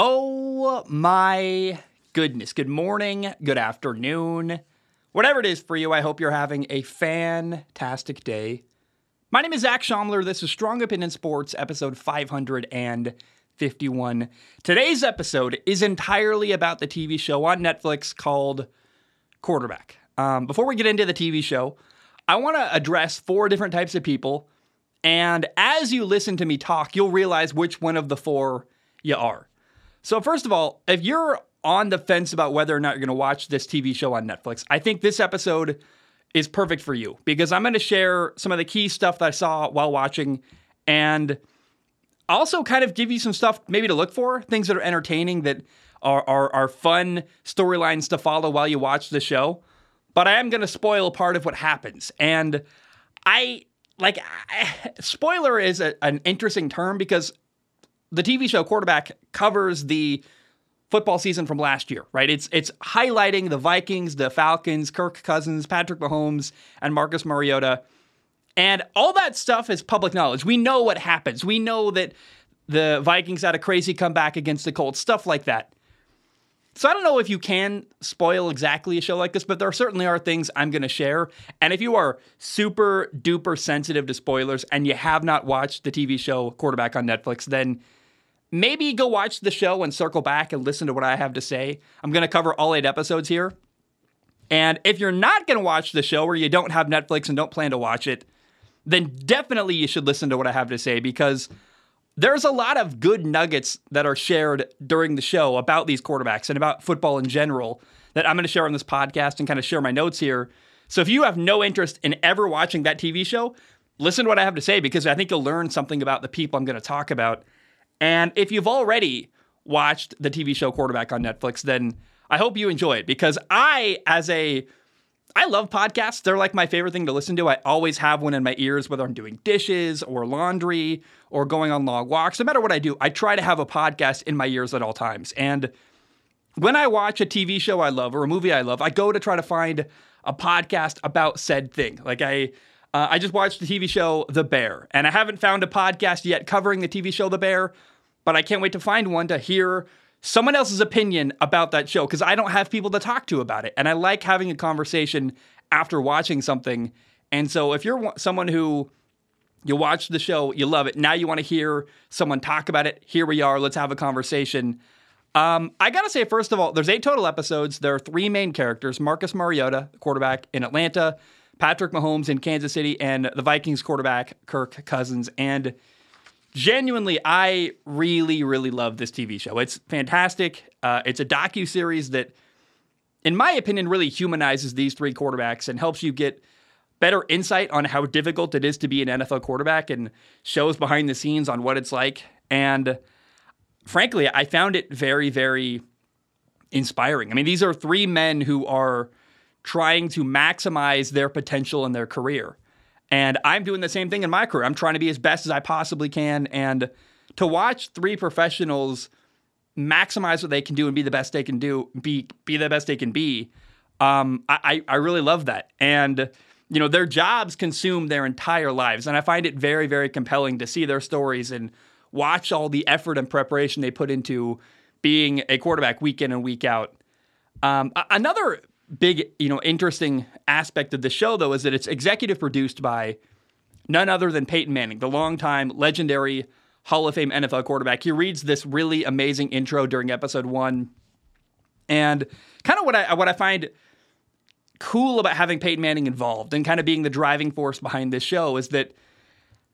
Oh my goodness. Good morning, good afternoon. Whatever it is for you, I hope you're having a fantastic day. My name is Zac Shomler. This is Strong Opinion Sports, episode 551. Today's episode is entirely about the TV show on Netflix called Quarterback. Um, before we get into the TV show, I want to address four different types of people. And as you listen to me talk, you'll realize which one of the four you are. So, first of all, if you're on the fence about whether or not you're going to watch this TV show on Netflix, I think this episode is perfect for you because I'm going to share some of the key stuff that I saw while watching and also kind of give you some stuff maybe to look for, things that are entertaining that are, are, are fun storylines to follow while you watch the show. But I am going to spoil part of what happens. And I like spoiler is a, an interesting term because the TV show Quarterback covers the football season from last year, right? It's it's highlighting the Vikings, the Falcons, Kirk Cousins, Patrick Mahomes, and Marcus Mariota. And all that stuff is public knowledge. We know what happens. We know that the Vikings had a crazy comeback against the Colts, stuff like that. So I don't know if you can spoil exactly a show like this, but there certainly are things I'm going to share. And if you are super duper sensitive to spoilers and you have not watched the TV show Quarterback on Netflix, then maybe go watch the show and circle back and listen to what I have to say. I'm going to cover all eight episodes here. And if you're not going to watch the show or you don't have Netflix and don't plan to watch it, then definitely you should listen to what I have to say because there's a lot of good nuggets that are shared during the show about these quarterbacks and about football in general that I'm going to share on this podcast and kind of share my notes here. So if you have no interest in ever watching that TV show, listen to what I have to say because I think you'll learn something about the people I'm going to talk about and if you've already watched the TV show Quarterback on Netflix, then I hope you enjoy it because I, as a I love podcasts. They're like my favorite thing to listen to. I always have one in my ears, whether I'm doing dishes or laundry or going on long walks. No matter what I do, I try to have a podcast in my ears at all times. And when I watch a TV show I love or a movie I love, I go to try to find a podcast about said thing. Like I, uh, I just watched the TV show The Bear, and I haven't found a podcast yet covering the TV show The Bear, but I can't wait to find one to hear someone else's opinion about that show because I don't have people to talk to about it. And I like having a conversation after watching something. And so if you're someone who you watch the show, you love it, now you want to hear someone talk about it, here we are, let's have a conversation. Um, I gotta say, first of all, there's eight total episodes. There are three main characters: Marcus Mariota, the quarterback in Atlanta, Patrick Mahomes in Kansas City, and the Vikings quarterback Kirk Cousins. And genuinely, I really, really love this TV show. It's fantastic. Uh, it's a docu series that, in my opinion, really humanizes these three quarterbacks and helps you get better insight on how difficult it is to be an NFL quarterback and shows behind the scenes on what it's like. And frankly, I found it very, very inspiring. I mean, these are three men who are trying to maximize their potential in their career. And I'm doing the same thing in my career. I'm trying to be as best as I possibly can. And to watch three professionals maximize what they can do and be the best they can do, be be the best they can be, um, I, I really love that. And you know, their jobs consume their entire lives. And I find it very, very compelling to see their stories and watch all the effort and preparation they put into being a quarterback week in and week out. Um, another big, you know, interesting aspect of the show though is that it's executive produced by none other than Peyton Manning, the longtime legendary Hall of Fame NFL quarterback. He reads this really amazing intro during episode one, and kind of what I what I find cool about having Peyton Manning involved and kind of being the driving force behind this show is that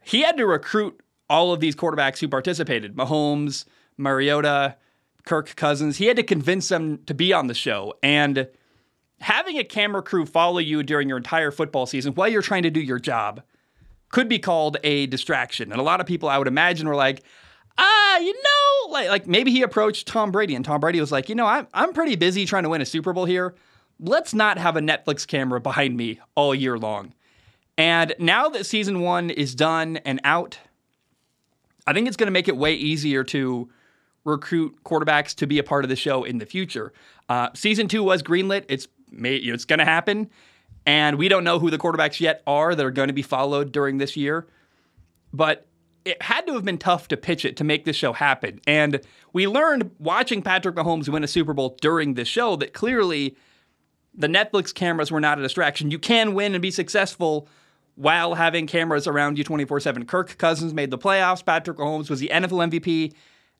he had to recruit all of these quarterbacks who participated: Mahomes, Mariota, Kirk Cousins. He had to convince them to be on the show and having a camera crew follow you during your entire football season while you're trying to do your job could be called a distraction. And a lot of people, I would imagine, were like, ah, you know, like, like maybe he approached Tom Brady and Tom Brady was like, you know, I'm, I'm pretty busy trying to win a Super Bowl here. Let's not have a Netflix camera behind me all year long. And now that season one is done and out, I think it's going to make it way easier to recruit quarterbacks to be a part of the show in the future. Uh, season two was greenlit. It's may, you know, it's going to happen. And we don't know who the quarterbacks yet are that are going to be followed during this year. But it had to have been tough to pitch it to make this show happen. And we learned watching Patrick Mahomes win a Super Bowl during this show that clearly the Netflix cameras were not a distraction. You can win and be successful while having cameras around you 24 7. Kirk Cousins made the playoffs. Patrick Mahomes was the NFL MVP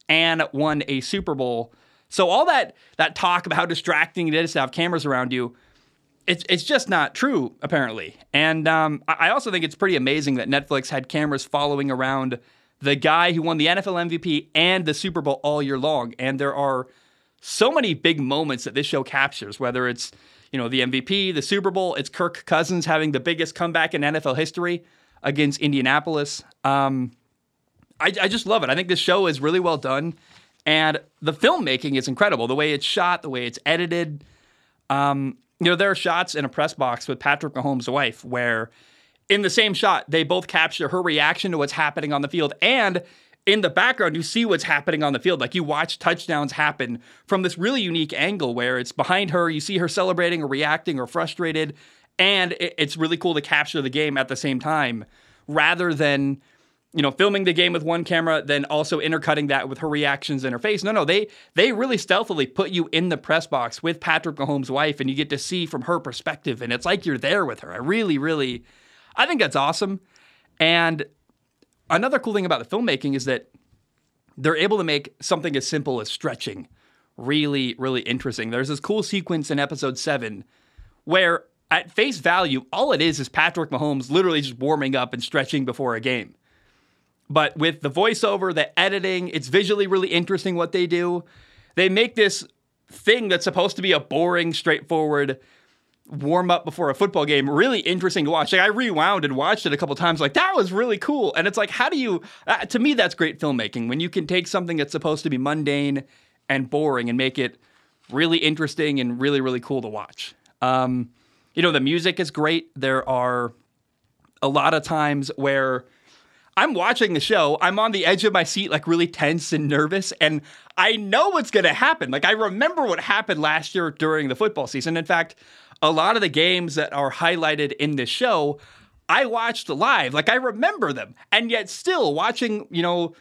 and won a Super Bowl. So all that that talk about how distracting it is to have cameras around you, it's it's just not true apparently. And um, I also think it's pretty amazing that Netflix had cameras following around the guy who won the NFL MVP and the Super Bowl all year long. And there are so many big moments that this show captures, whether it's you know the MVP, the Super Bowl, it's Kirk Cousins having the biggest comeback in NFL history against Indianapolis. Um, I, I just love it. I think this show is really well done. And the filmmaking is incredible. The way it's shot, the way it's edited. Um, you know, there are shots in a press box with Patrick Mahomes' wife where in the same shot, they both capture her reaction to what's happening on the field. And in the background, you see what's happening on the field. Like you watch touchdowns happen from this really unique angle where it's behind her, you see her celebrating or reacting or frustrated. And it's really cool to capture the game at the same time rather than you know, filming the game with one camera, then also intercutting that with her reactions in her face. No, no, they they really stealthily put you in the press box with Patrick Mahomes' wife, and you get to see from her perspective, and it's like you're there with her. I really, really, I think that's awesome. And another cool thing about the filmmaking is that they're able to make something as simple as stretching really, really interesting. There's this cool sequence in episode seven where, at face value, all it is is Patrick Mahomes literally just warming up and stretching before a game. But with the voiceover, the editing, it's visually really interesting what they do. They make this thing that's supposed to be a boring, straightforward warm up before a football game really interesting to watch. Like I rewound and watched it a couple times. Like that was really cool. And it's like, how do you? Uh, to me, that's great filmmaking when you can take something that's supposed to be mundane and boring and make it really interesting and really really cool to watch. Um, you know, the music is great. There are a lot of times where I'm watching the show. I'm on the edge of my seat, like really tense and nervous. And I know what's going to happen. Like, I remember what happened last year during the football season. In fact, a lot of the games that are highlighted in this show, I watched live. Like, I remember them. And yet, still watching, you know,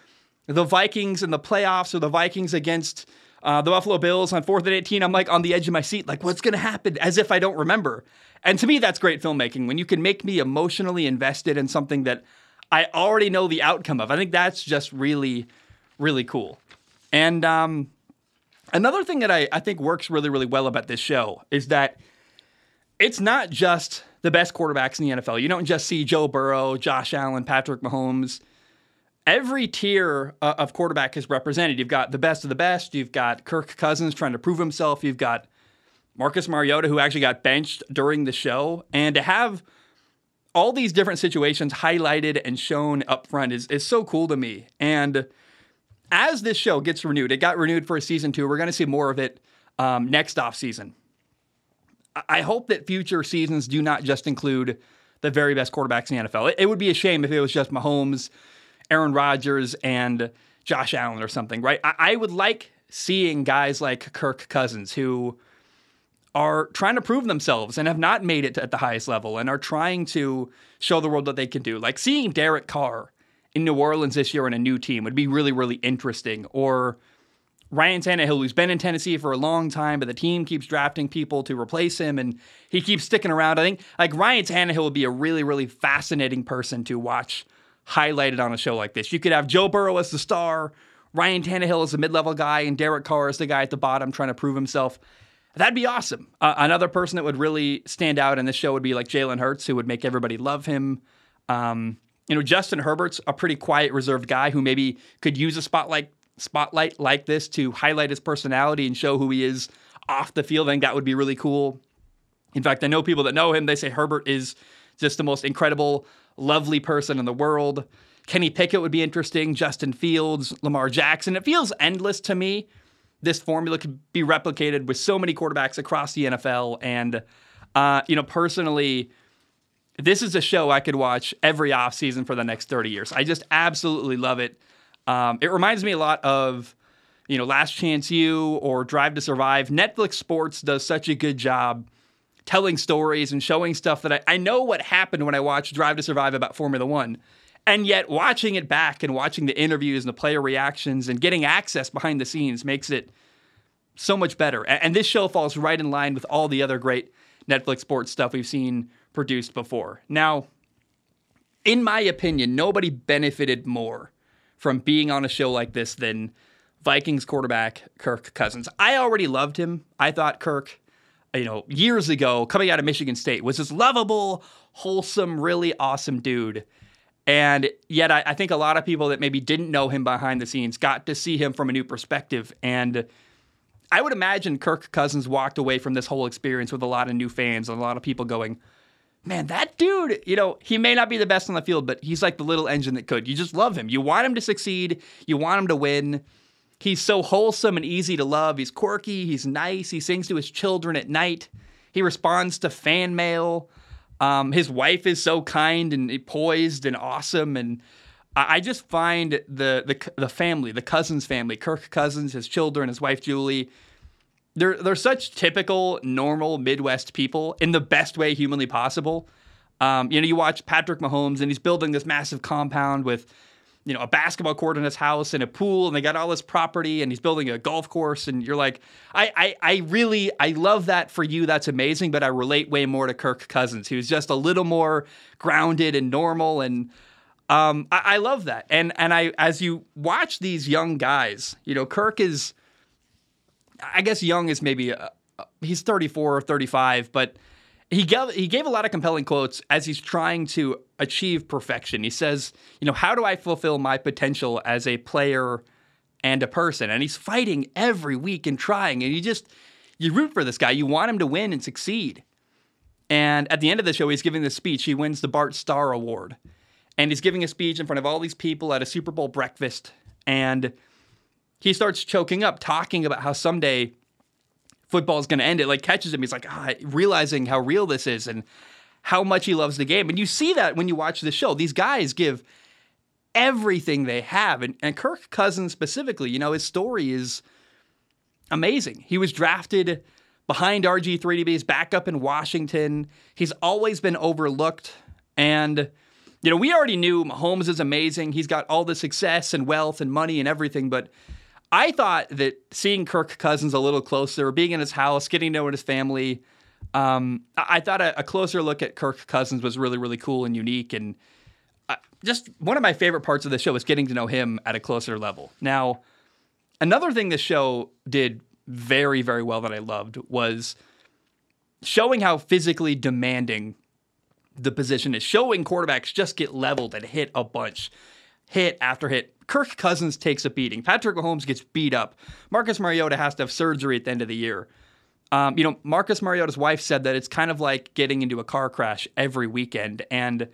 the Vikings in the playoffs or the Vikings against uh, the Buffalo Bills on fourth and 18, I'm like on the edge of my seat, like, what's going to happen? As if I don't remember. And to me, that's great filmmaking when you can make me emotionally invested in something that I already know the outcome of. I think that's just really, really cool. And um, another thing that I, I think works really, really well about this show is that it's not just the best quarterbacks in the NFL. You don't just see Joe Burrow, Josh Allen, Patrick Mahomes. Every tier uh, of quarterback is represented. You've got the best of the best. You've got Kirk Cousins trying to prove himself. You've got Marcus Mariota, who actually got benched during the show. And to have all these different situations highlighted and shown up front is, is so cool to me. And as this show gets renewed, it got renewed for a season two. We're going to see more of it um, next off season. I hope that future seasons do not just include the very best quarterbacks in the NFL. It, it would be a shame if it was just Mahomes, Aaron Rodgers, and Josh Allen or something, right? I, I would like seeing guys like Kirk Cousins who are trying to prove themselves and have not made it at the highest level and are trying to show the world what they can do. Like seeing Derek Carr in New Orleans this year in a new team would be really, really interesting. Or Ryan Tannehill, who's been in Tennessee for a long time, but the team keeps drafting people to replace him and he keeps sticking around. I think like Ryan Tannehill would be a really, really fascinating person to watch highlighted on a show like this. You could have Joe Burrow as the star, Ryan Tannehill as the mid level guy, and Derek Carr as the guy at the bottom trying to prove himself. That'd be awesome. Uh, another person that would really stand out in this show would be like Jalen Hurts, who would make everybody love him. Um, you know, Justin Herbert's a pretty quiet, reserved guy who maybe could use a spotlight spotlight like this to highlight his personality and show who he is off the field. I think that would be really cool. In fact, I know people that know him. They say Herbert is just the most incredible, lovely person in the world. Kenny Pickett would be interesting. Justin Fields, Lamar Jackson. It feels endless to me this formula could be replicated with so many quarterbacks across the NFL. And, uh, you know, personally, this is a show I could watch every offseason for the next 30 years. I just absolutely love it. Um, it reminds me a lot of, you know, Last Chance U or Drive to Survive. Netflix Sports does such a good job telling stories and showing stuff that I, I know what happened when I watched Drive to Survive about Formula One. And yet, watching it back and watching the interviews and the player reactions and getting access behind the scenes makes it so much better. And this show falls right in line with all the other great Netflix sports stuff we've seen produced before. Now, in my opinion, nobody benefited more from being on a show like this than Vikings quarterback Kirk Cousins. I already loved him. I thought Kirk, you know, years ago, coming out of Michigan State, was this lovable, wholesome, really awesome dude. And yet, I, I, think a lot of people that maybe didn't know him behind the scenes got to see him from a new perspective. And I would imagine Kirk Cousins walked away from this whole experience with a lot of new fans and a lot of people going, man, that dude, you know, he may not be the best on the field, but he's like the little engine that could. You just love him. You want him to succeed, you want him to win. He's so wholesome and easy to love. He's quirky, he's nice, he sings to his children at night, he responds to fan mail. Um, his wife is so kind and poised and awesome, and I just find the the the family, the Cousins family, Kirk Cousins, his children, his wife Julie, they're they're such typical normal Midwest people in the best way humanly possible. Um, you know, you watch Patrick Mahomes and he's building this massive compound with you know a basketball court in his house and a pool and they got all this property and he's building a golf course and you're like I, I i really i love that for you. That's amazing but i relate way more to kirk cousins. He was just a little more grounded and normal and um, I, I love that. And and i as you watch these young guys you know kirk is I guess young is maybe a, he's 34 or 35, but he gave he gave a lot of compelling quotes as he's trying to achieve perfection. He says, you know, how do I fulfill my potential as a player and a person? And he's fighting every week and trying, and you just you root for this guy. You want him to win and succeed. And at the end of the show, he's giving this speech. He wins the Bart Starr Award, and he's giving a speech in front of all these people at a Super Bowl breakfast, and he starts choking up, talking about how someday football is going to end. It like catches him. He's like, ah, realizing how real this is and how much he loves the game. And you see that when you watch the show. These guys give everything they have. And, and Kirk Cousins specifically, you know, his story is amazing. He was drafted behind RG3DB. He's back up in Washington. He's always been overlooked. And, you know, we already knew Mahomes is amazing. He's got all the success and wealth and money and everything. But I thought that seeing Kirk Cousins a little closer, being in his house, getting to know his family, um, I thought a, a, closer look at Kirk Cousins was really, really cool and unique. And uh, just one of my favorite parts of the show was getting to know him at a closer level. Now, another thing this show did very, very well that I loved was showing how physically demanding the position is, showing quarterbacks just get leveled and hit a bunch, hit after hit Kirk Cousins takes a beating. Patrick Mahomes gets beat up. Marcus Mariota has to have surgery at the end of the year. Um, you know, Marcus Mariota's wife said that it's kind of like getting into a car crash every weekend. And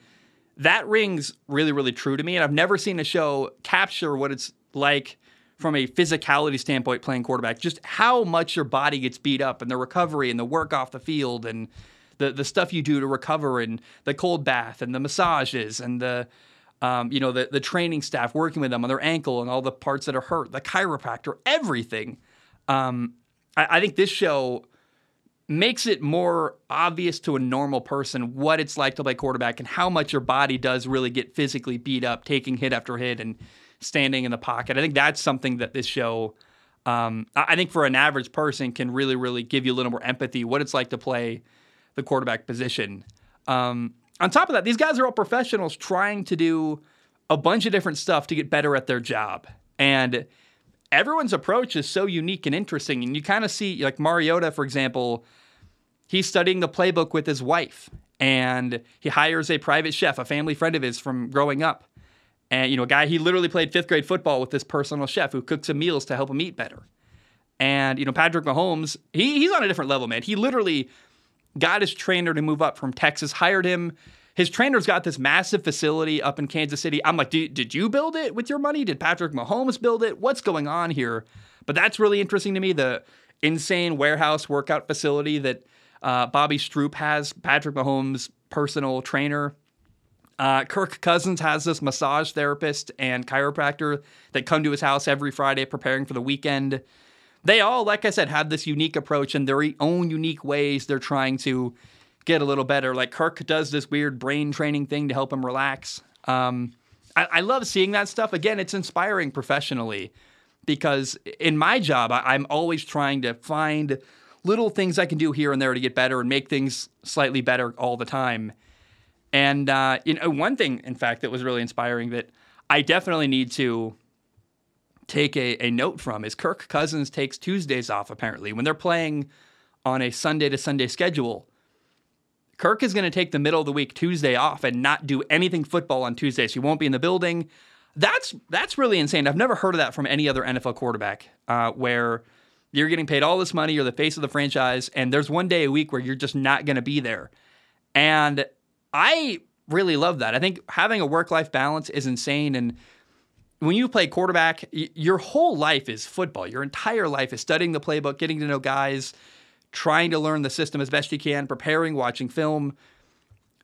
that rings really, really true to me. And I've never seen a show capture what it's like from a physicality standpoint playing quarterback, just how much your body gets beat up and the recovery and the work off the field and the, the stuff you do to recover and the cold bath and the massages and the um, you know, the, the training staff working with them on their ankle and all the parts that are hurt, the chiropractor, everything. Um, I, I think this show makes it more obvious to a normal person what it's like to play quarterback and how much your body does really get physically beat up, taking hit after hit and standing in the pocket. I think that's something that this show, um, I think for an average person, can really, really give you a little more empathy what it's like to play the quarterback position. Um, on top of that, these guys are all professionals trying to do a bunch of different stuff to get better at their job. And everyone's approach is so unique and interesting. And you kind of see, like Mariota, for example, he's studying the playbook with his wife and he hires a private chef, a family friend of his from growing up. And, you know, a guy, he literally played fifth grade football with this personal chef who cooks him meals to help him eat better. And, you know, Patrick Mahomes, he, he's on a different level, man. He literally got his trainer to move up from Texas, hired him. His trainer's got this massive facility up in Kansas City. I'm like, did you build it with your money? Did Patrick Mahomes build it? What's going on here? But that's really interesting to me. The insane warehouse workout facility that uh, Bobby Stroupe has, Patrick Mahomes' personal trainer. Uh, Kirk Cousins has this massage therapist and chiropractor that come to his house every Friday preparing for the weekend they all, like I said, have this unique approach and their own unique ways they're trying to get a little better. Like Kirk does this weird brain training thing to help him relax. Um, I, I love seeing that stuff. Again, it's inspiring professionally because in my job, I, I'm always trying to find little things I can do here and there to get better and make things slightly better all the time. And uh, you know, one thing, in fact, that was really inspiring that I definitely need to take a, a note from is Kirk Cousins takes Tuesdays off. Apparently, when they're playing on a Sunday to Sunday schedule, Kirk is going to take the middle of the week Tuesday off and not do anything football on Tuesdays. He won't be in the building. That's that's really insane. I've never heard of that from any other NFL quarterback, uh, where you're getting paid all this money, you're the face of the franchise, and there's one day a week where you're just not going to be there. And I really love that. I think having a work life balance is insane. And when you play quarterback, your whole life is football. Your entire life is studying the playbook, getting to know guys, trying to learn the system as best you can, preparing, watching film.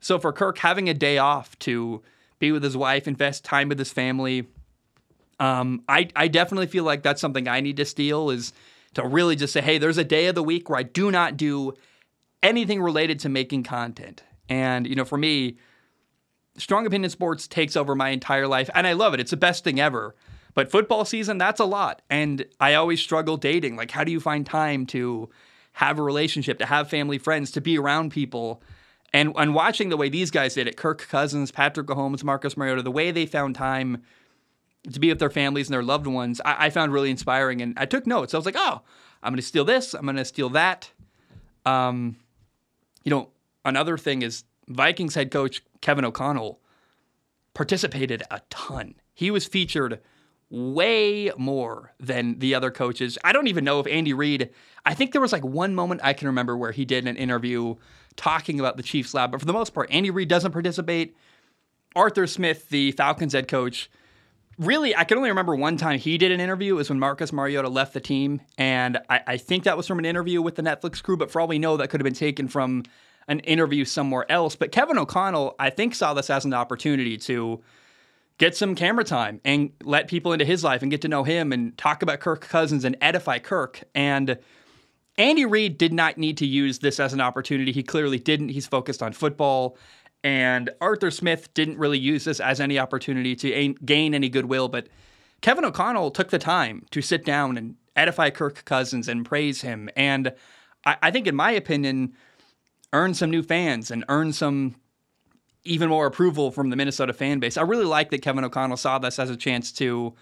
So for Kirk, having a day off to be with his wife, invest time with his family, um, I, I definitely feel like that's something I need to steal is to really just say, hey, there's a day of the week where I do not do anything related to making content. And, you know, for me, Strong Opinion Sports takes over my entire life, and I love it. It's the best thing ever. But football season, that's a lot. And I always struggle dating. Like, how do you find time to have a relationship, to have family friends, to be around people? And, and watching the way these guys did it, Kirk Cousins, Patrick Mahomes, Marcus Mariota, the way they found time to be with their families and their loved ones, I, I found really inspiring. And I took notes. I was like, oh, I'm going to steal this. I'm going to steal that. Um, you know, another thing is Vikings head coach Kevin O'Connell participated a ton. He was featured way more than the other coaches. I don't even know if Andy Reid, I think there was like one moment I can remember where he did an interview talking about the Chiefs lab, but for the most part, Andy Reid doesn't participate. Arthur Smith, the Falcons head coach, really, I can only remember one time he did an interview. It was when Marcus Mariota left the team. And I, I, think that was from an interview with the Netflix crew, but for all we know, that could have been taken from an interview somewhere else. But Kevin O'Connell, I think, saw this as an opportunity to get some camera time and let people into his life and get to know him and talk about Kirk Cousins and edify Kirk. And Andy Reid did not need to use this as an opportunity. He clearly didn't. He's focused on football. And Arthur Smith didn't really use this as any opportunity to gain any goodwill. But Kevin O'Connell took the time to sit down and edify Kirk Cousins and praise him. And I, I think, in my opinion, earn some new fans and earn some even more approval from the Minnesota fan base. I really like that Kevin O'Connell saw this as a chance to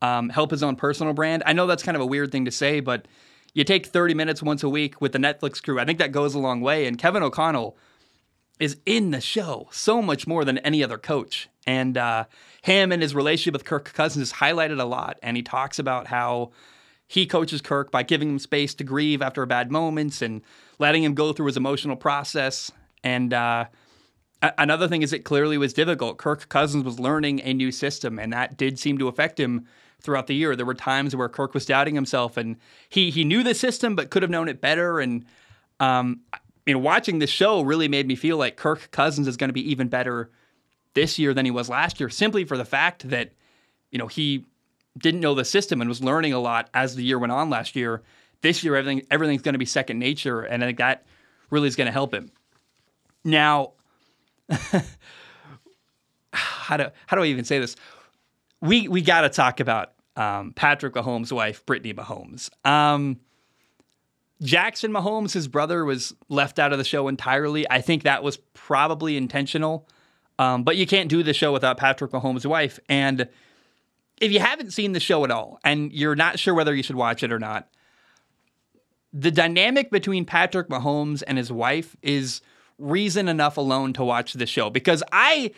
um, help his own personal brand. I know that's kind of a weird thing to say, but you take 30 minutes once a week with the Netflix crew. I think that goes a long way. And Kevin O'Connell is in the show so much more than any other coach. And uh, him and his relationship with Kirk Cousins is highlighted a lot. And he talks about how he coaches Kirk by giving him space to grieve after bad moments and letting him go through his emotional process. And uh, another thing is it clearly was difficult. Kirk Cousins was learning a new system, and that did seem to affect him throughout the year. There were times where Kirk was doubting himself, and he he knew the system but could have known it better. And um, you know, watching the show really made me feel like Kirk Cousins is going to be even better this year than he was last year, simply for the fact that you know he didn't know the system and was learning a lot as the year went on last year. This year, everything everything's going to be second nature, and I think that really is going to help him. Now, how do how do I even say this? We we got to talk about um, Patrick Mahomes' wife, Brittany Mahomes. Um, Jackson Mahomes, his brother, was left out of the show entirely. I think that was probably intentional. Um, but you can't do the show without Patrick Mahomes' wife. And if you haven't seen the show at all and you're not sure whether you should watch it or not, the dynamic between Patrick Mahomes and his wife is reason enough alone to watch the show because I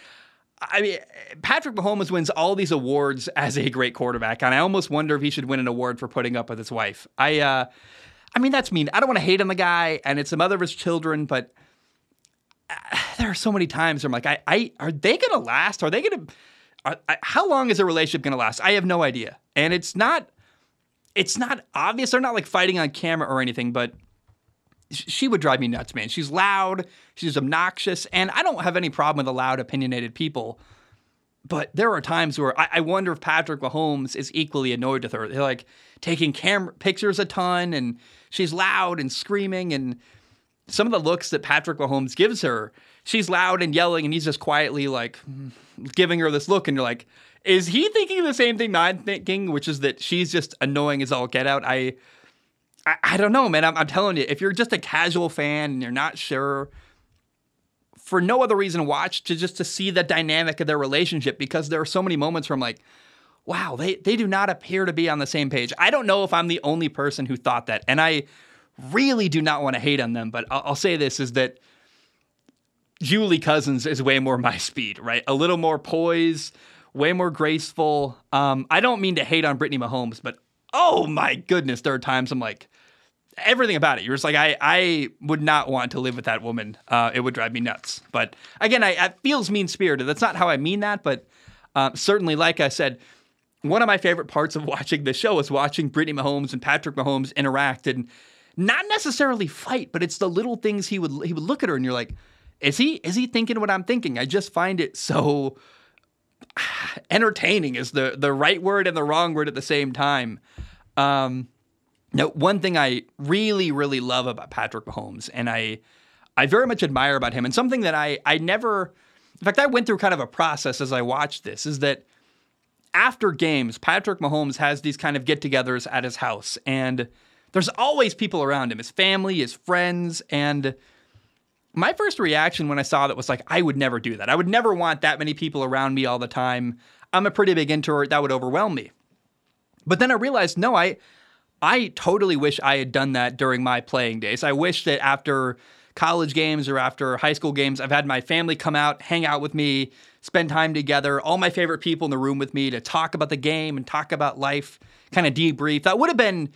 I mean Patrick Mahomes wins all these awards as a great quarterback and I almost wonder if he should win an award for putting up with his wife. I uh I mean that's mean. I don't want to hate on the guy and it's the mother of his children but uh, there are so many times where I'm like I I are they going to last? Are they going to how long is a relationship going to last? I have no idea. And it's not it's not obvious. They're not like fighting on camera or anything, but she would drive me nuts, man. She's loud, she's obnoxious, and I don't have any problem with the loud, opinionated people. But there are times where I, I wonder if Patrick Mahomes is equally annoyed with her. They're like taking camera pictures a ton, and she's loud and screaming, and some of the looks that Patrick Mahomes gives her, she's loud and yelling, and he's just quietly like giving her this look, and you're like, is he thinking the same thing I'm thinking, which is that she's just annoying as all get out? I, I, I don't know, man. I'm, I'm telling you, if you're just a casual fan and you're not sure, for no other reason, watch to just to see the dynamic of their relationship because there are so many moments where I'm like, wow, they they do not appear to be on the same page. I don't know if I'm the only person who thought that, and I really do not want to hate on them, but I'll, I'll say this: is that Julie Cousins is way more my speed, right? A little more poise, way more graceful. Um, I don't mean to hate on Brittany Mahomes, but oh my goodness, there are times I'm like, everything about it. You're just like, I, I would not want to live with that woman. Uh, it would drive me nuts. But again, I, it feels mean spirited. That's not how I mean that, but uh, certainly, like I said, one of my favorite parts of watching the show is watching Brittany Mahomes and Patrick Mahomes interact and not necessarily fight, but it's the little things he would he would look at her and you're like, is he is he thinking what I'm thinking? I just find it so entertaining is the the right word and the wrong word at the same time. Um, now, one thing I really really love about Patrick Mahomes, and I I very much admire about him, and something that I I never, in fact, I went through kind of a process as I watched this, is that after games, Patrick Mahomes has these kind of get-togethers at his house, and there's always people around him, his family, his friends, and my first reaction when I saw that was like, I would never do that. I would never want that many people around me all the time. I'm a pretty big introvert. That would overwhelm me. But then I realized, no, I, I totally wish I had done that during my playing days. I wish that after college games or after high school games, I've had my family come out, hang out with me, spend time together, all my favorite people in the room with me to talk about the game and talk about life, kind of debrief. That would have been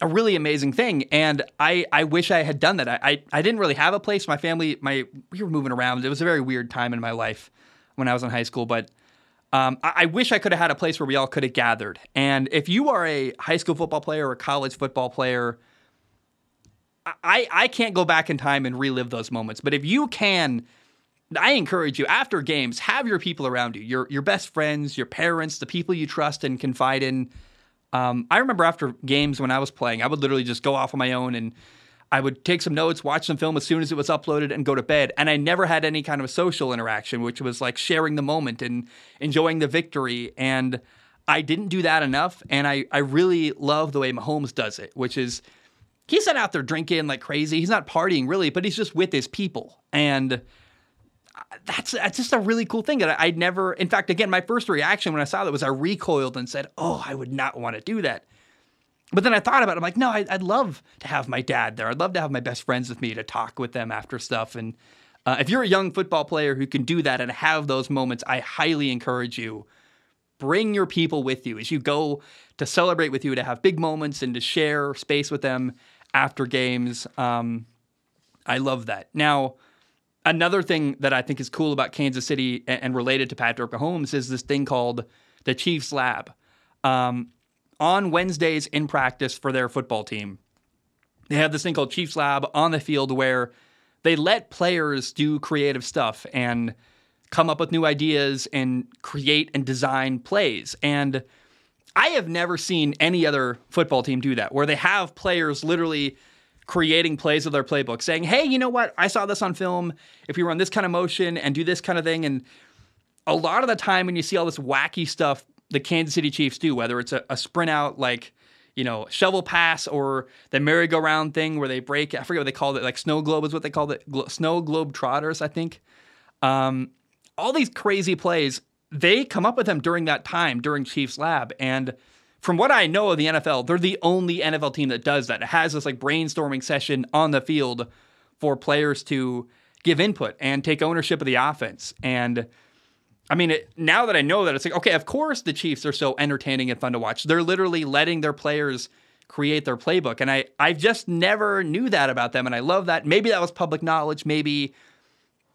a really amazing thing. And I, I wish I had done that. I, I, I, didn't really have a place. My family, my we were moving around. It was a very weird time in my life when I was in high school. But um, I, I, wish I could have had a place where we all could have gathered. And if you are a high school football player or a college football player, I, I can't go back in time and relive those moments. But if you can, I encourage you after games, have your people around you, your your best friends, your parents, the people you trust and confide in um, I remember after games when I was playing, I would literally just go off on my own and I would take some notes, watch some film as soon as it was uploaded, and go to bed. And I never had any kind of social interaction, which was like sharing the moment and enjoying the victory. And I didn't do that enough. And I, I really love the way Mahomes does it, which is he's not out there drinking like crazy. He's not partying really, but he's just with his people. And that's that's just a really cool thing that I, would never. In fact, again, my first reaction when I saw that was I recoiled and said, "Oh, I would not want to do that." But then I thought about it. I'm like, no, I, would love to have my dad there. I'd love to have my best friends with me to talk with them after stuff. And uh, if you're a young football player who can do that and have those moments, I highly encourage you. Bring your people with you as you go to celebrate with you, to have big moments and to share space with them after games. Um, I love that. Now, another thing that I think is cool about Kansas City and, related to Patrick Mahomes is this thing called the Chiefs Lab. Um, on Wednesdays in practice for their football team, they have this thing called Chiefs Lab on the field where they let players do creative stuff and come up with new ideas and create and design plays. And I have never seen any other football team do that, where they have players literally creating plays of their playbook, saying, hey, you know what? I saw this on film. If you run this kind of motion and do this kind of thing. And a lot of the time when you see all this wacky stuff the Kansas City Chiefs do, whether it's a, a sprint out like, you know, shovel pass or the merry-go-round thing where they break, I forget what they called it, like snow globe is what they called it, Glo- snow globe trotters, I think. Um, all these crazy plays, they come up with them during that time, during Chiefs Lab. And from what I know of the NFL, they're the only NFL team that does that. It has this like brainstorming session on the field for players to give input and take ownership of the offense. And I mean, it, now that I know that, it's like, okay, of course the Chiefs are so entertaining and fun to watch. They're literally letting their players create their playbook. And I, I just never knew that about them. And I love that. Maybe that was public knowledge. Maybe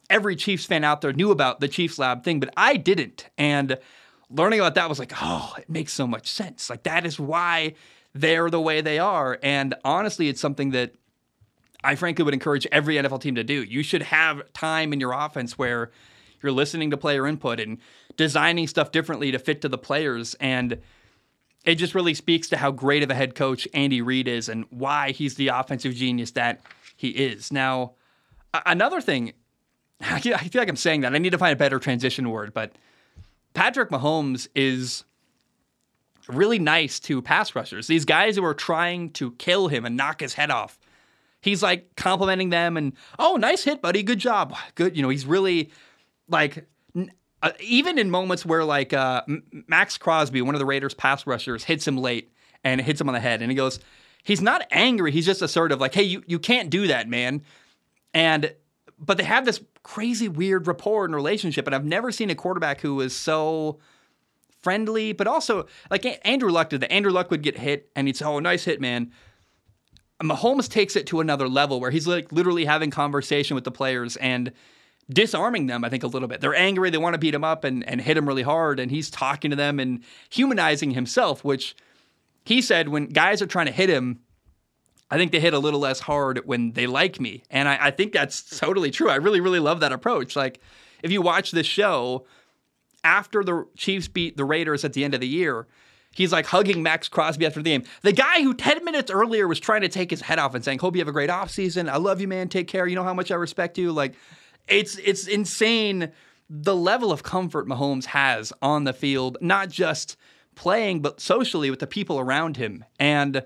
every Chiefs fan out there knew about the Chiefs Lab thing, but I didn't. And learning about that was like, oh, it makes so much sense. Like that is why they're the way they are. And honestly, it's something that I frankly would encourage every NFL team to do. You should have time in your offense where you're listening to player input and designing stuff differently to fit to the players. And it just really speaks to how great of a head coach Andy Reid is and why he's the offensive genius that he is. Now, another thing, I feel like I'm saying that. I need to find a better transition word, but Patrick Mahomes is really nice to pass rushers. These guys who are trying to kill him and knock his head off. He's like complimenting them and, oh, nice hit, buddy. Good job. Good. You know, he's really like, uh, even in moments where like uh, Maxx Crosby, one of the Raiders pass rushers, hits him late and hits him on the head. And he goes, he's not angry. He's just assertive, like, hey, you, you can't do that, man. And, but they have this crazy, weird rapport and relationship. And I've never seen a quarterback who was so friendly, but also like Andrew Luck did that. Andrew Luck would get hit and he'd say, oh, nice hit, man. And Mahomes takes it to another level where he's like literally having conversation with the players and disarming them, I think, a little bit. They're angry, they want to beat him up and, and hit him really hard, and he's talking to them and humanizing himself, which he said when guys are trying to hit him, I think they hit a little less hard when they like me. And I, I think that's totally true. I really, really love that approach. Like, if you watch this show, after the Chiefs beat the Raiders at the end of the year, he's like hugging Maxx Crosby after the game. The guy who 10 minutes earlier was trying to take his head off and saying, Hope you have a great offseason. I love you, man. Take care. You know how much I respect you. Like, it's it's insane the level of comfort Mahomes has on the field, not just playing, but socially with the people around him. And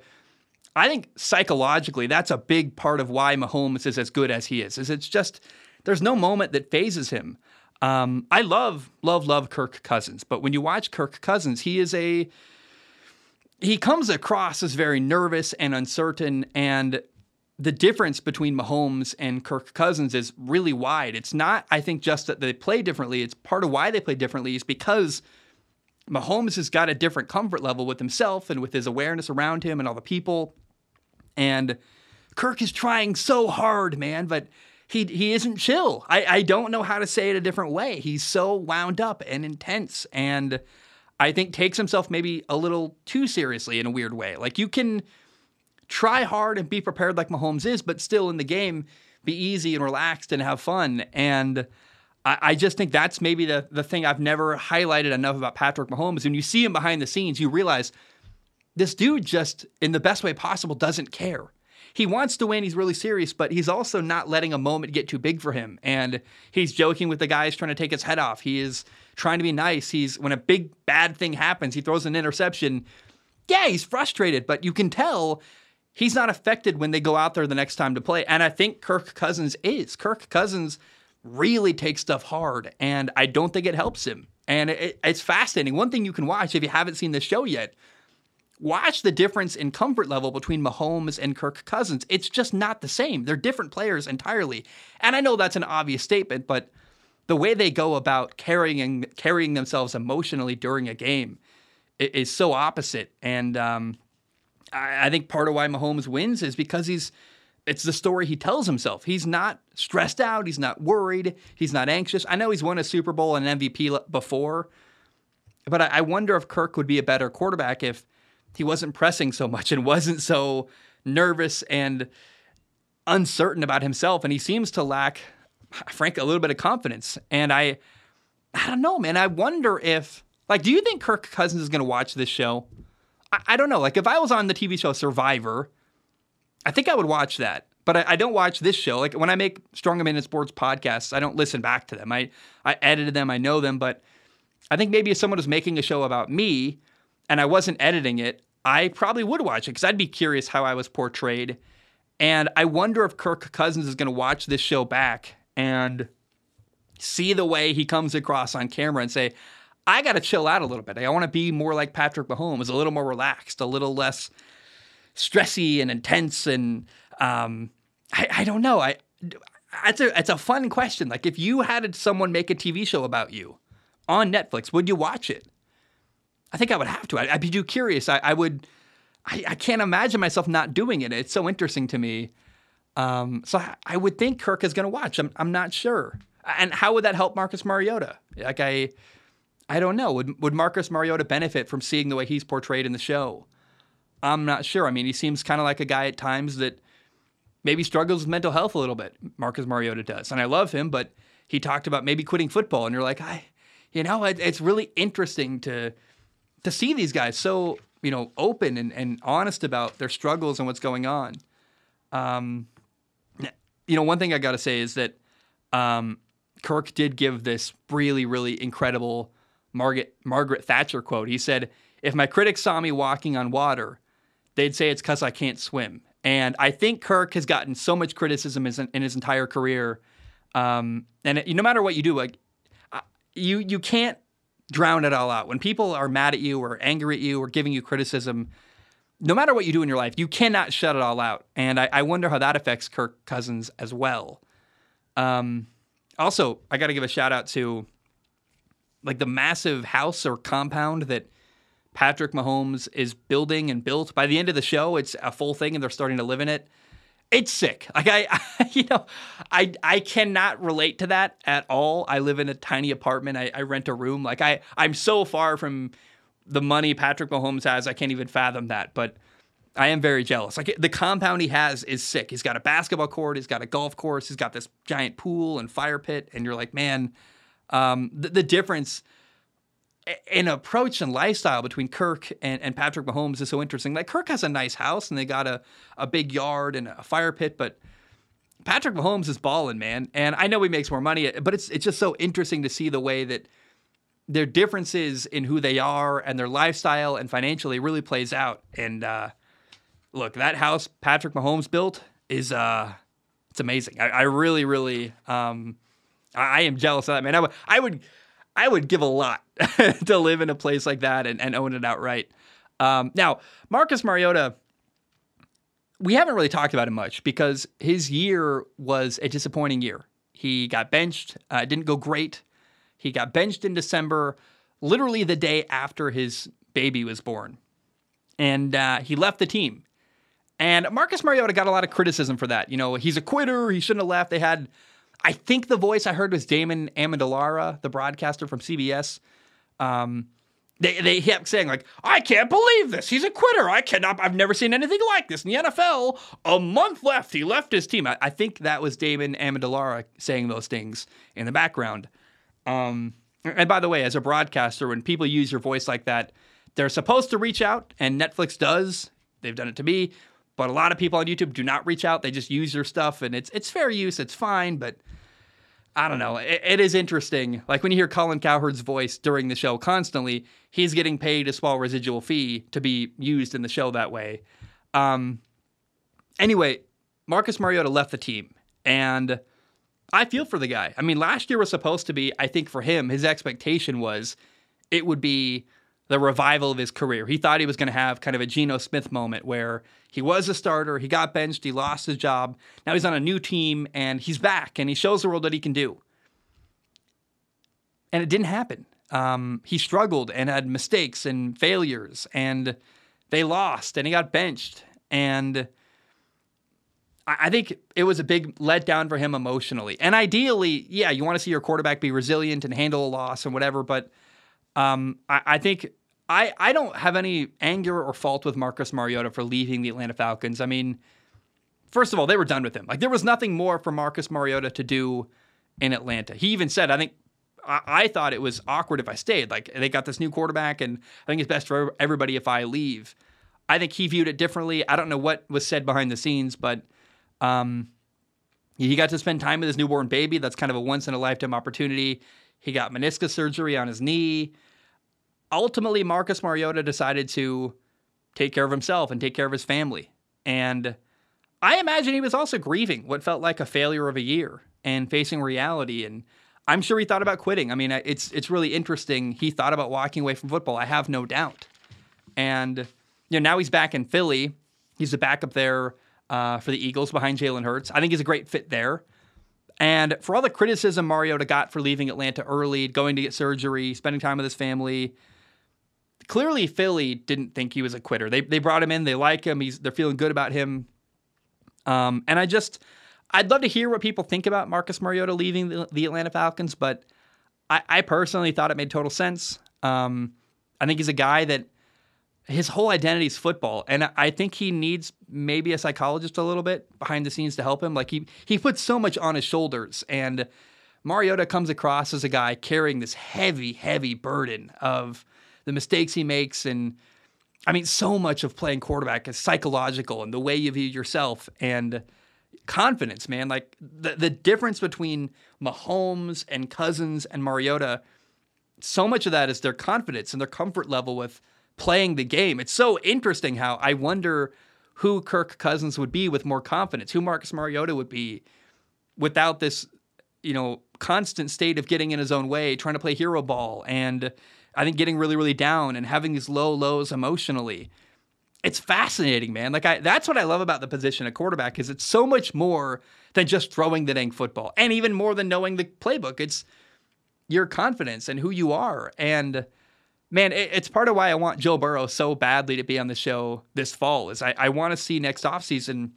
I think psychologically, that's a big part of why Mahomes is as good as he is. Is it's just there's no moment that fazes him. Um, I love, love, love Kirk Cousins, but when you watch Kirk Cousins, he is a he comes across as very nervous and uncertain, and the difference between Mahomes and Kirk Cousins is really wide. It's not, I think, just that they play differently. It's part of why they play differently is because Mahomes has got a different comfort level with himself and with his awareness around him and all the people. And Kirk is trying so hard, man, but he he isn't chill. I, I don't know how to say it a different way. He's so wound up and intense and I think takes himself maybe a little too seriously in a weird way. Like you can try hard and be prepared like Mahomes is, but still in the game be easy and relaxed and have fun. And I, I just think that's maybe the the thing I've never highlighted enough about Patrick Mahomes. When you see him behind the scenes, you realize this dude just in the best way possible doesn't care he wants to win. He's really serious, but he's also not letting a moment get too big for him. And he's joking with the guys trying to take his head off. He is trying to be nice. He's when a big bad thing happens, he throws an interception. Yeah, he's frustrated, but you can tell he's not affected when they go out there the next time to play. And I think Kirk Cousins is. Kirk Cousins really takes stuff hard, and I don't think it helps him. And it, it's fascinating. One thing you can watch if you haven't seen this show yet watch the difference in comfort level between Mahomes and Kirk Cousins. It's just not the same. They're different players entirely. And I know that's an obvious statement, but the way they go about carrying carrying themselves emotionally during a game is so opposite. And um, I, I think part of why Mahomes wins is because he's it's the story he tells himself. He's not stressed out. He's not worried. He's not anxious. I know he's won a Super Bowl and MVP before, but I wonder if Kirk would be a better quarterback if he wasn't pressing so much and wasn't so nervous and uncertain about himself. And he seems to lack, frankly, a little bit of confidence. And I, I don't know, man. I wonder if, like, do you think Kirk Cousins is going to watch this show? I, I, don't know. Like, if I was on the TV show Survivor, I think I would watch that. But I, I don't watch this show. Like when I make Strong Opinion Sports podcasts, I don't listen back to them. I, I edited them, I know them, but I think maybe if someone was making a show about me and I wasn't editing it, I probably would watch it because I'd be curious how I was portrayed. And I wonder if Kirk Cousins is going to watch this show back and see the way he comes across on camera and say, I got to chill out a little bit. I want to be more like Patrick Mahomes, a little more relaxed, a little less stressy and intense. And um, I, I, don't know. I it's a it's a fun question. Like if you had someone make a TV show about you on Netflix, would you watch it? I think I would have to. I, would be too curious. I, I would. I, I, can't imagine myself not doing it. It's so interesting to me. Um, so I, I, would think Kirk is going to watch. I'm, I'm not sure. And how would that help Marcus Mariota? Like I, I don't know. Would would Marcus Mariota benefit from seeing the way he's portrayed in the show? I'm not sure. I mean, he seems kind of like a guy at times that maybe struggles with mental health a little bit. Marcus Mariota does, and I love him, but he talked about maybe quitting football, and you're like, I, you know, it, it's really interesting to to see these guys so you know, open and, and honest about their struggles and what's going on. Um, you know, one thing I got to say is that um, Kirk did give this really, really incredible Margaret Margaret Thatcher quote. He said, "If my critics saw me walking on water, they'd say it's because I can't swim." And I think Kirk has gotten so much criticism in his entire career, um, and it, no matter what you do, like you you can't drown it all out. When people are mad at you or angry at you or giving you criticism, no matter what you do in your life, you cannot shut it all out. And I, I wonder how that affects Kirk Cousins as well. Um, also, I got to give a shout out to like the massive house or compound that Patrick Mahomes is building and built. By the end of the show, it's a full thing and they're starting to live in it. It's sick. Like I, I you know, I I cannot relate to that at all. I live in a tiny apartment. I, I rent a room. Like I I'm so far from the money Patrick Mahomes has. I can't even fathom that. But I am very jealous. Like the compound he has is sick. He's got a basketball court. He's got a golf course. He's got this giant pool and fire pit. And you're like, man, um, the, the, difference in approach and lifestyle between Kirk and, and Patrick Mahomes is so interesting. Like Kirk has a nice house and they got a, a big yard and a fire pit, but Patrick Mahomes is balling, man. And I know he makes more money, but it's it's just so interesting to see the way that their differences in who they are and their lifestyle and financially really plays out. And uh, look, that house Patrick Mahomes built is uh, it's amazing. I, I really, really, um, I, I, am jealous of that man. I would, I would, I would give a lot to live in a place like that and, and own it outright. Um, now, Marcus Mariota, we haven't really talked about him much because his year was a disappointing year. He got benched. Uh, it didn't go great. He got benched in December, literally the day after his baby was born. And uh, he left the team. And Marcus Mariota got a lot of criticism for that. You know, he's a quitter. He shouldn't have left. They had, I think the voice I heard was Damon Amendolara, the broadcaster from CBS. Um, they, they kept saying like, I can't believe this. He's a quitter. I cannot. I've never seen anything like this in the NFL. A month left. He left his team. I, I think that was Damon Amendolara saying those things in the background. Um, and by the way, as a broadcaster, when people use your voice like that, they're supposed to reach out, and Netflix does. They've done it to me, but a lot of people on YouTube do not reach out. They just use your stuff, and it's it's fair use. It's fine, but I don't know. It, it is interesting. Like when you hear Colin Cowherd's voice during the show constantly, he's getting paid a small residual fee to be used in the show that way. Um, anyway, Marcus Mariota left the team, and I feel for the guy. I mean, last year was supposed to be, I think for him, his expectation was it would be the revival of his career. He thought he was going to have kind of a Geno Smith moment where he was a starter, he got benched, he lost his job. Now he's on a new team and he's back and he shows the world what he can do. And it didn't happen. Um, he struggled and had mistakes and failures and they lost and he got benched. And I think it was a big letdown for him emotionally. And ideally, yeah, you want to see your quarterback be resilient and handle a loss and whatever. But um, I, I, think I, I don't have any anger or fault with Marcus Mariota for leaving the Atlanta Falcons. I mean, first of all, they were done with him. Like there was nothing more for Marcus Mariota to do in Atlanta. He even said, I think I, I thought it was awkward if I stayed. Like they got this new quarterback, and I think it's best for everybody if I leave. I think he viewed it differently. I don't know what was said behind the scenes, but um, he got to spend time with his newborn baby. That's kind of a once in a lifetime opportunity. He got meniscus surgery on his knee. Ultimately, Marcus Mariota decided to take care of himself and take care of his family. And I imagine he was also grieving what felt like a failure of a year and facing reality. And I'm sure he thought about quitting. I mean, it's it's really interesting. He thought about walking away from football. I have no doubt. And you know, now he's back in Philly. He's a backup there uh, for the Eagles behind Jalen Hurts. I think he's a great fit there. And for all the criticism Mariota got for leaving Atlanta early, going to get surgery, spending time with his family, clearly Philly didn't think he was a quitter. They, they brought him in, they like him, he's they're feeling good about him. Um, and I just I'd love to hear what people think about Marcus Mariota leaving the, the Atlanta Falcons, but I, I, personally thought it made total sense. Um, I think he's a guy that his whole identity is football, and I think he needs maybe a psychologist a little bit behind the scenes to help him. Like he he puts so much on his shoulders, and Mariota comes across as a guy carrying this heavy, heavy burden of the mistakes he makes, and I mean, so much of playing quarterback is psychological and the way you view yourself and confidence, man. Like the the difference between Mahomes and Cousins and Mariota, so much of that is their confidence and their comfort level with playing the game. It's so interesting how I wonder who Kirk Cousins would be with more confidence, who Marcus Mariota would be without this, you know, constant state of getting in his own way, trying to play hero ball, and I think getting really, really down and having these low lows emotionally. It's fascinating, man. Like I, that's what I love about the position of quarterback is it's so much more than just throwing the dang football, and even more than knowing the playbook. It's your confidence and who you are, and man, it, it's part of why I want Joe Burrow so badly to be on the show this fall. Is I, I want to see next offseason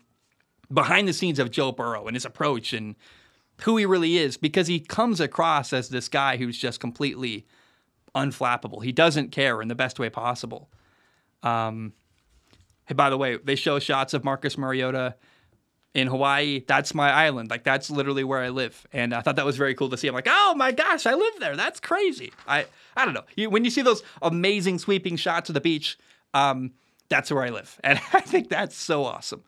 behind the scenes of Joe Burrow and his approach and who he really is because he comes across as this guy who's just completely unflappable. He doesn't care in the best way possible. Um, hey, by the way, they show shots of Marcus Mariota in Hawaii. That's my island. Like that's literally where I live, and I thought that was very cool to see. I'm like, oh my gosh, I live there. That's crazy. I I don't know. You, when you see those amazing sweeping shots of the beach, um, that's where I live, and I think that's so awesome.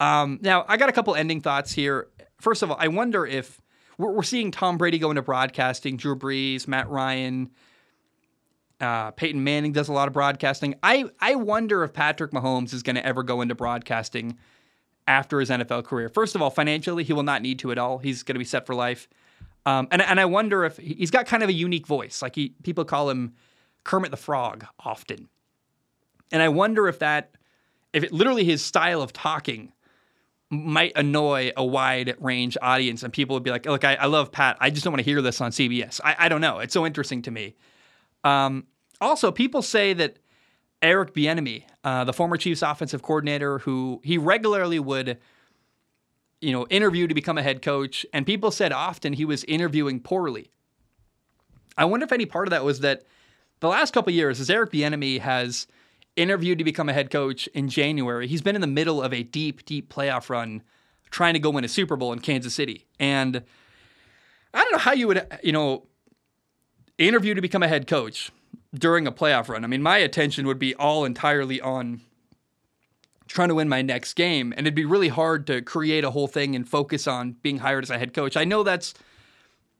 Um, now I got a couple ending thoughts here. First of all, I wonder if we're, we're seeing Tom Brady go into broadcasting, Drew Brees, Matt Ryan. Uh, Peyton Manning does a lot of broadcasting. I, I wonder if Patrick Mahomes is going to ever go into broadcasting after his NFL career. First of all, financially, he will not need to at all. He's going to be set for life. Um, and, and I wonder if he's got kind of a unique voice. Like he, people call him Kermit the Frog often. And I wonder if that, if it literally his style of talking might annoy a wide range audience and people would be like, look, I, I love Pat. I just don't want to hear this on CBS. I, I don't know. It's so interesting to me. Um, also, people say that Eric Bieniemy, uh, the former Chiefs offensive coordinator, who he regularly would, you know, interview to become a head coach, and people said often he was interviewing poorly. I wonder if any part of that was that the last couple years, as Eric Bieniemy has interviewed to become a head coach in January, he's been in the middle of a deep, deep playoff run, trying to go win a Super Bowl in Kansas City, and I don't know how you would, you know, interview to become a head coach during a playoff run. I mean, my attention would be all entirely on trying to win my next game, and it'd be really hard to create a whole thing and focus on being hired as a head coach. I know that's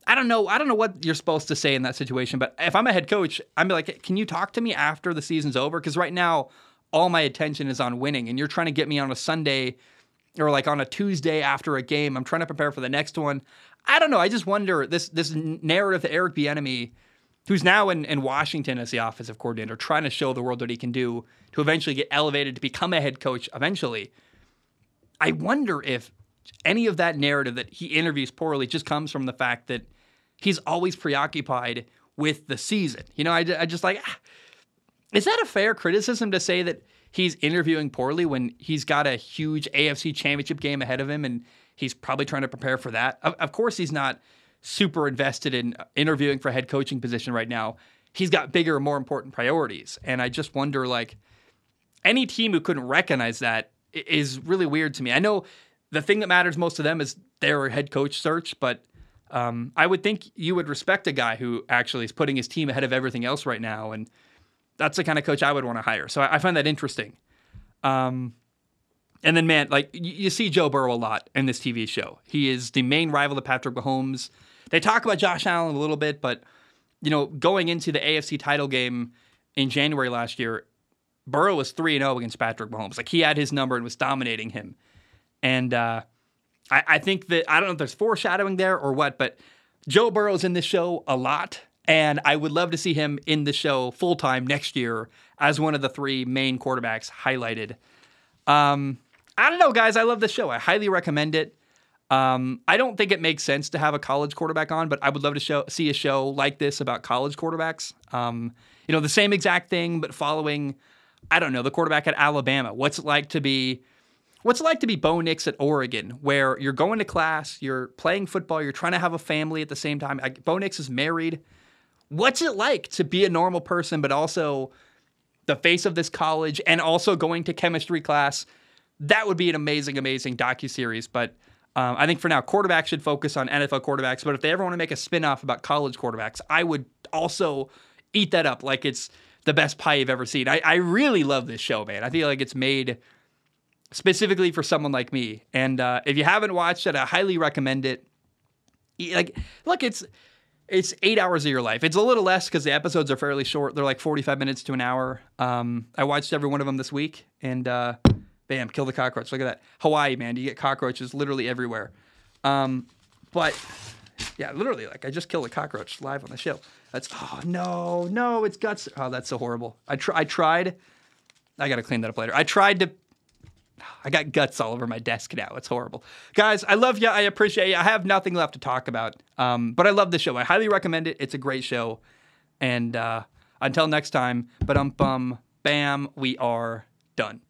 I don't know. I don't know what you're supposed to say in that situation, but if I'm a head coach, I'm like, can you talk to me after the season's over? Because right now, all my attention is on winning, and you're trying to get me on a Sunday or like on a Tuesday after a game. I'm trying to prepare for the next one. I don't know. I just wonder this this narrative that Eric Bieniemy who's now in, in Washington as the offensive coordinator, trying to show the world what he can do to eventually get elevated to become a head coach eventually. I wonder if any of that narrative that he interviews poorly just comes from the fact that he's always preoccupied with the season. You know, I, I just like, ah, is that a fair criticism to say that he's interviewing poorly when he's got a huge AFC championship game ahead of him and he's probably trying to prepare for that? Of, of course, he's not super invested in interviewing for a head coaching position right now. He's got bigger, more important priorities. And I just wonder like any team who couldn't recognize that is really weird to me. I know the thing that matters most to them is their head coach search, but um, I would think you would respect a guy who actually is putting his team ahead of everything else right now. And that's the kind of coach I would want to hire. So I, I find that interesting. Um, and then, man, like you, you see Joe Burrow a lot in this TV show. He is the main rival to Patrick Mahomes. They talk about Josh Allen a little bit, but you know, going into the AFC title game in January last year, Burrow was 3 0 against Patrick Mahomes. Like he had his number and was dominating him. And uh, I, I, think that, I don't know if there's foreshadowing there or what, but Joe Burrow's in this show a lot. And I would love to see him in the show full time next year as one of the three main quarterbacks highlighted. Um, I don't know, guys. I love this show. I highly recommend it. Um, I don't think it makes sense to have a college quarterback on, but I would love to show, see a show like this about college quarterbacks. Um, you know, the same exact thing, but following, I don't know, the quarterback at Alabama. What's it like to be, what's it like to be Bo Nix at Oregon, where you're going to class, you're playing football, you're trying to have a family at the same time. I, Bo Nix is married. What's it like to be a normal person, but also the face of this college and also going to chemistry class? That would be an amazing, amazing docu series, but um, I think for now, quarterbacks should focus on NFL quarterbacks. But if they ever want to make a spinoff about college quarterbacks, I would also eat that up like it's the best pie you've ever seen. I, I really love this show, man. I feel like it's made specifically for someone like me. And uh, if you haven't watched it, I highly recommend it. Like, look, it's it's eight hours of your life. It's a little less because the episodes are fairly short. They're like forty five minutes to an hour. Um, I watched every one of them this week, and uh, bam, kill the cockroach. Look at that, Hawaii, man. You get cockroaches literally everywhere. Um, but yeah, literally, like I just killed a cockroach live on the show. That's oh no, no, it's guts. Oh, that's so horrible. I tr- I tried. I gotta clean that up later. I tried to. I got guts all over my desk now. It's horrible, guys. I love you. I appreciate you. I have nothing left to talk about, um, but I love the show. I highly recommend it. It's a great show, and uh, until next time, but um bum bam, we are done.